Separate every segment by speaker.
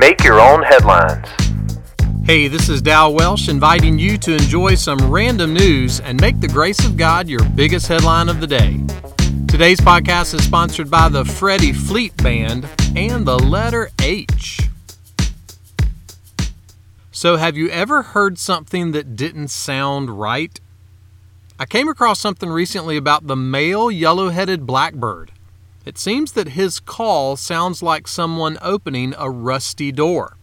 Speaker 1: Make your own headlines.
Speaker 2: Hey, this is Dal Welsh inviting you to enjoy some random news and make the grace of God your biggest headline of the day. Today's podcast is sponsored by the Freddie Fleet Band and the letter H. So, have you ever heard something that didn't sound right? I came across something recently about the male yellow headed blackbird. It seems that his call sounds like someone opening a rusty door.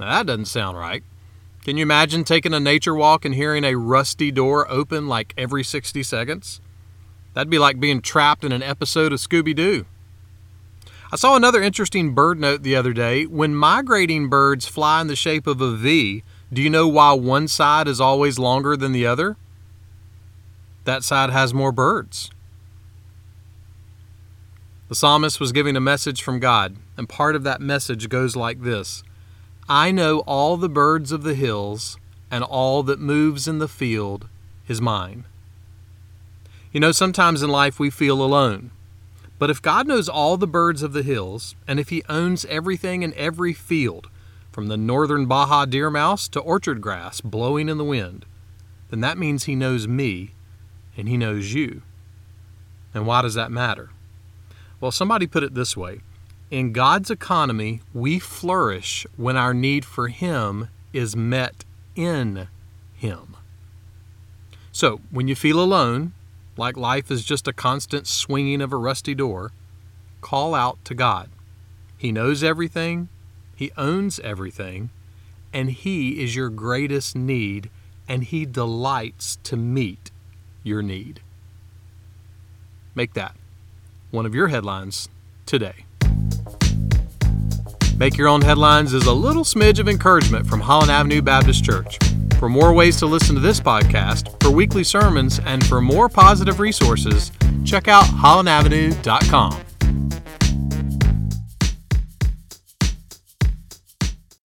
Speaker 2: Now, that doesn't sound right. Can you imagine taking a nature walk and hearing a rusty door open like every 60 seconds? That'd be like being trapped in an episode of Scooby Doo. I saw another interesting bird note the other day. When migrating birds fly in the shape of a V, do you know why one side is always longer than the other? That side has more birds. The psalmist was giving a message from God, and part of that message goes like this I know all the birds of the hills, and all that moves in the field is mine. You know, sometimes in life we feel alone. But if God knows all the birds of the hills, and if He owns everything in every field, from the northern Baja deer mouse to orchard grass blowing in the wind, then that means He knows me and He knows you. And why does that matter? Well, somebody put it this way in God's economy, we flourish when our need for Him is met in Him. So, when you feel alone, like life is just a constant swinging of a rusty door, call out to God. He knows everything, He owns everything, and He is your greatest need, and He delights to meet your need. Make that one of your headlines today. Make Your Own Headlines is a little smidge of encouragement from Holland Avenue Baptist Church. For more ways to listen to this podcast, for weekly sermons, and for more positive resources, check out hollandavenue.com.